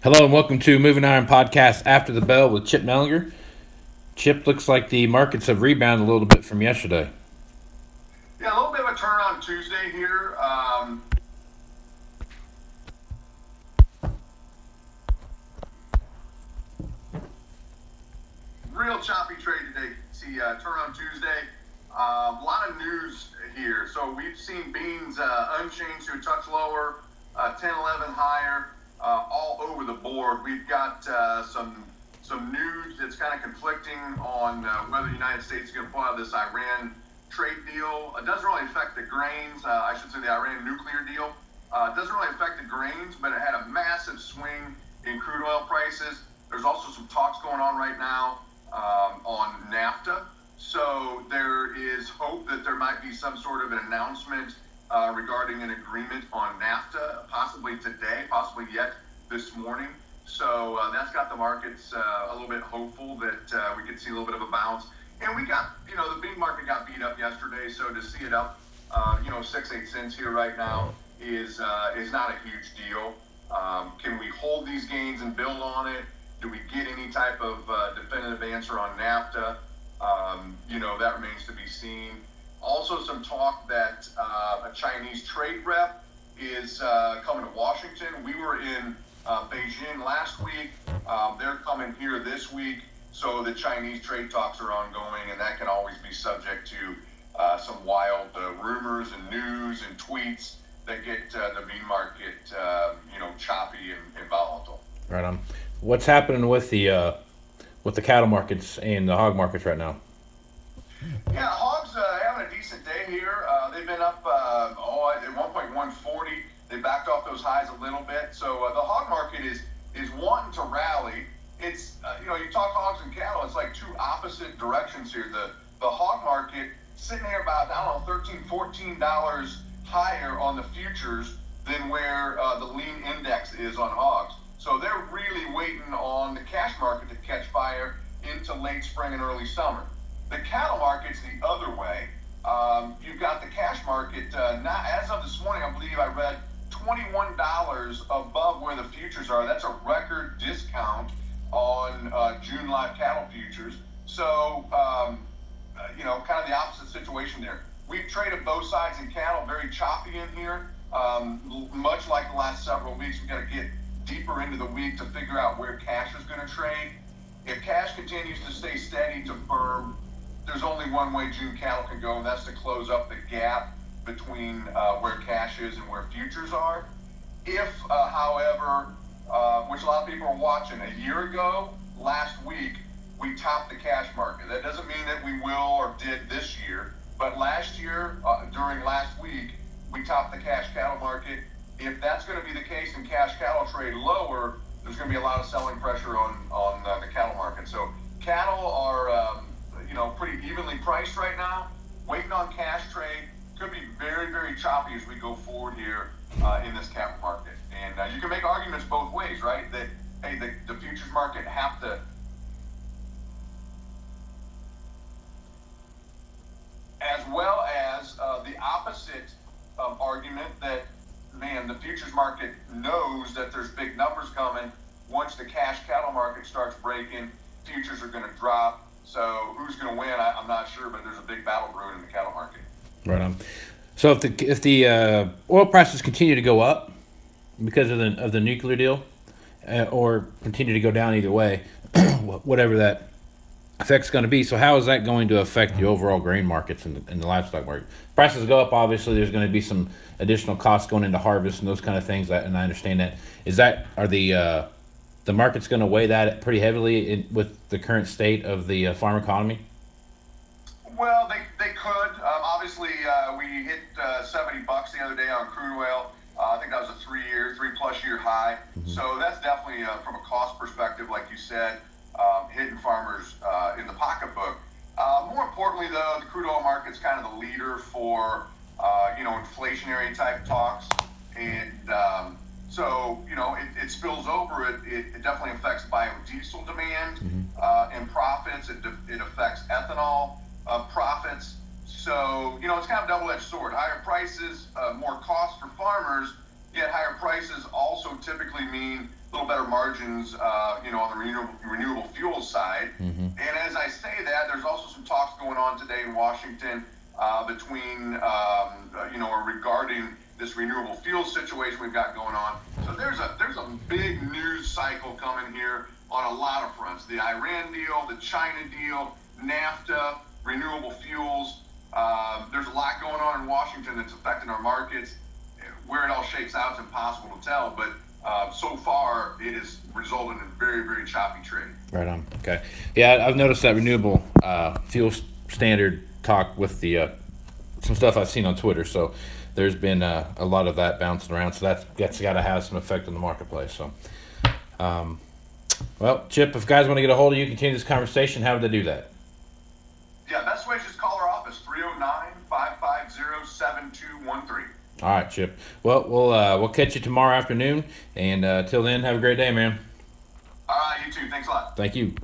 Hello and welcome to Moving Iron Podcast After the Bell with Chip Nellinger. Chip, looks like the markets have rebounded a little bit from yesterday. Yeah, a little bit of a turn on Tuesday here. Um, real choppy trade today. See, uh, turn on Tuesday. Uh, a lot of news here. So we've seen beans uh, unchanged to a touch lower, uh, 10, 11 higher uh, all over the board. We've got uh, some some news that's kind of conflicting on uh, whether the United States is going to pull out of this Iran trade deal. It doesn't really affect the grains. Uh, I should say the Iran nuclear deal. Uh, it doesn't really affect the grains, but it had a massive swing in crude oil prices. There's also some talks going on right now um, on NAFTA. So there is hope that there might be some sort of an announcement uh, regarding an agreement on NAFTA, possibly today, possibly yet this morning. So uh, that's got the markets uh, a little bit hopeful that uh, we could see a little bit of a bounce. And we got, you know, the bean market got beat up yesterday, so to see it up, uh, you know, six, eight cents here right now is uh, is not a huge deal. Um, can we hold these gains and build on it? Do we get any type of definitive answer on NAFTA? Um, you know, that remains to be seen. Also, some talk that uh, a Chinese trade rep is uh, coming to Washington. We were in uh, Beijing last week. Um, they're coming here this week. So the Chinese trade talks are ongoing, and that can always be subject to uh, some wild uh, rumors and news and tweets that get uh, the bean market, you know, choppy and, and, volatile. Right on. What's happening with the with the cattle markets and the hog markets right now? Yeah, hogs uh, having a decent day here. Uh, they've been up, uh, oh, at one point one forty. They backed off those highs a little bit. So uh, the hog market is is wanting to rally. It's uh, you know you talk hogs and cattle. It's like two opposite directions here. The the hog market sitting here about I don't know 13 14 dollars higher on the futures than where uh, the lean index is on hogs. So they're really waiting on the cash market to catch fire into late spring and early summer. The cattle market's the other way. Um, you've got the cash market, uh, not as of this morning, I believe I read $21 above where the futures are. That's a record discount on uh, June live cattle futures. So, um, uh, you know, kind of the opposite situation there. We've traded both sides in cattle, very choppy in here. Um, much like the last several weeks, we've got to get deeper into the week to figure out where cash is going to trade. If cash continues to stay steady to firm, there's only one way June cattle can go, and that's to close up the gap between uh, where cash is and where futures are. If, uh, however, uh, which a lot of people are watching, a year ago, last week, we topped the cash market. That doesn't mean that we will or did this year, but last year, uh, during last week, we topped the cash cattle market. If that's going to be the case and cash cattle trade lower, there's going to be a lot of selling pressure on on uh, the cattle market. So cattle are um, you know, pretty evenly priced right now. Waiting on cash trade could be very, very choppy as we go forward here uh, in this cap market. And uh, you can make arguments both ways, right? That hey, the, the futures market have to as well as uh, the opposite um, argument that man, the futures market knows that there's big numbers coming. Once the cash cattle market starts breaking, futures are going to drop. So who's going to win? I, am not sure, but there's a big battle brewing in the cattle market. Right on. So if the if the uh, oil prices continue to go up because of the of the nuclear deal, uh, or continue to go down either way, whatever that effect's going to be. So how is that going to affect the overall grain markets and the, the livestock market? Prices go up. Obviously, there's going to be some additional costs going into harvest and those kind of things. And I understand that. Is that are the uh, the market's going to weigh that pretty heavily in, with the current state of the uh, farm economy? Well, they could. Um, obviously, uh, we hit uh, 70 bucks the other day on crude oil. Uh, I think that was a three year, three plus year high. Mm-hmm. So that's definitely, uh, from a cost perspective, like you said, um, hitting farmers uh, in the pocketbook. more importantly, though, the crude oil market's kind of the leader for, you know, inflationary type talks. And, um, so, you know, it, it spills over. It, it, it, definitely affects biodiesel demand mm-hmm. uh, and profits. It, it affects ethanol uh, profits. So, you know, it's kind of a double edged sword. Higher prices, uh, more cost for farmers, yet higher prices also typically mean a little better margins, uh, you know, on the renewable, renewable fuel side. Mm-hmm. And as I say that, there's also some talks going on today in Washington uh, between, um, uh, you know, regarding this renewable fuel situation we've got going on. So there's a there's a big news cycle coming here on a lot of fronts: the Iran deal, the China deal, NAFTA, renewable fuels. Uh, there's a lot going on in Washington that's affecting our markets. Where it all shakes out is impossible to tell, but uh, so far it has resulted in very, very choppy trade. Right on. Okay. Yeah, I've noticed that renewable uh, fuel standard talk with the uh, some stuff I've seen on Twitter. So there's been uh, a lot of that bouncing around. So that's that's got to have some effect on the marketplace. So, um, well, Chip, if guys want to get a hold of you, continue this conversation, how would they do that? All right, Chip. Well, we'll uh, we'll catch you tomorrow afternoon, and uh, till then, have a great day, man. All right, you too. Thanks a lot. Thank you.